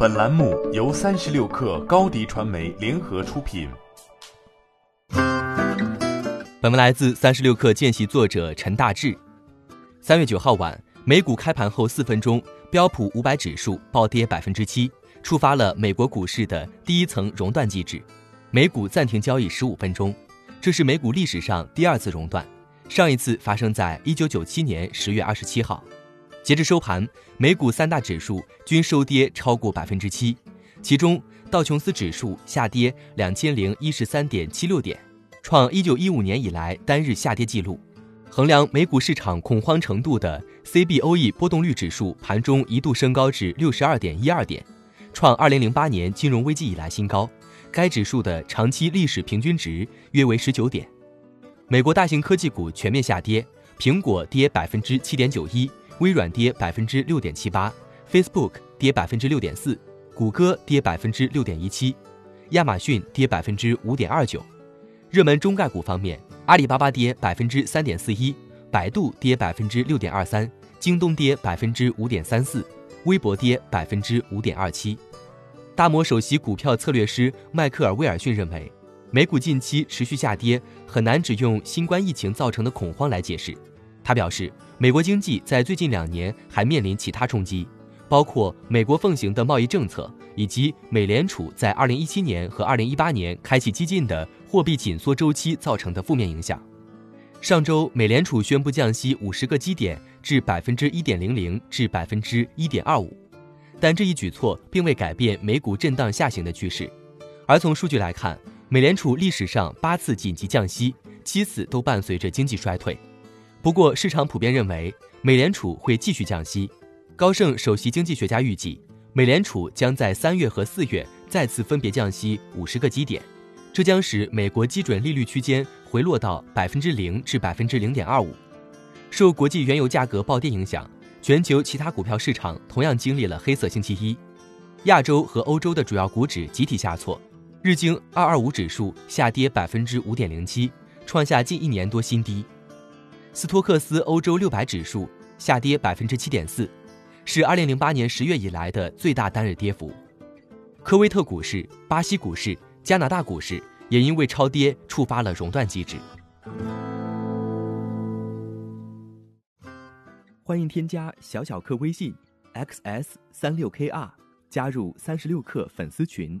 本栏目由三十六氪高低传媒联合出品。本文来自三十六氪见习作者陈大志。三月九号晚，美股开盘后四分钟，标普五百指数暴跌百分之七，触发了美国股市的第一层熔断机制，美股暂停交易十五分钟。这是美股历史上第二次熔断，上一次发生在一九九七年十月二十七号。截至收盘，美股三大指数均收跌超过百分之七，其中道琼斯指数下跌两千零一十三点七六点，创一九一五年以来单日下跌记录。衡量美股市场恐慌程度的 CBOE 波动率指数盘中一度升高至六十二点一二点，创二零零八年金融危机以来新高。该指数的长期历史平均值约为十九点。美国大型科技股全面下跌，苹果跌百分之七点九一。微软跌百分之六点七八，Facebook 跌百分之六点四，谷歌跌百分之六点一七，亚马逊跌百分之五点二九。热门中概股方面，阿里巴巴跌百分之三点四一，百度跌百分之六点二三，京东跌百分之五点三四，微博跌百分之五点二七。大摩首席股票策略师迈克尔·威尔逊认为，美股近期持续下跌，很难只用新冠疫情造成的恐慌来解释。他表示，美国经济在最近两年还面临其他冲击，包括美国奉行的贸易政策，以及美联储在2017年和2018年开启激进的货币紧缩周期造成的负面影响。上周，美联储宣布降息50个基点至百分之1.00至百分之1.25，但这一举措并未改变美股震荡下行的趋势。而从数据来看，美联储历史上八次紧急降息，七次都伴随着经济衰退。不过，市场普遍认为美联储会继续降息。高盛首席经济学家预计，美联储将在三月和四月再次分别降息五十个基点，这将使美国基准利率区间回落到百分之零至百分之零点二五。受国际原油价格暴跌影响，全球其他股票市场同样经历了黑色星期一。亚洲和欧洲的主要股指集体下挫，日经二二五指数下跌百分之五点零七，创下近一年多新低。斯托克斯欧洲六百指数下跌百分之七点四，是二零零八年十月以来的最大单日跌幅。科威特股市、巴西股市、加拿大股市也因为超跌触发了熔断机制。欢迎添加小小客微信 xs 三六 kr 加入三十六氪粉丝群。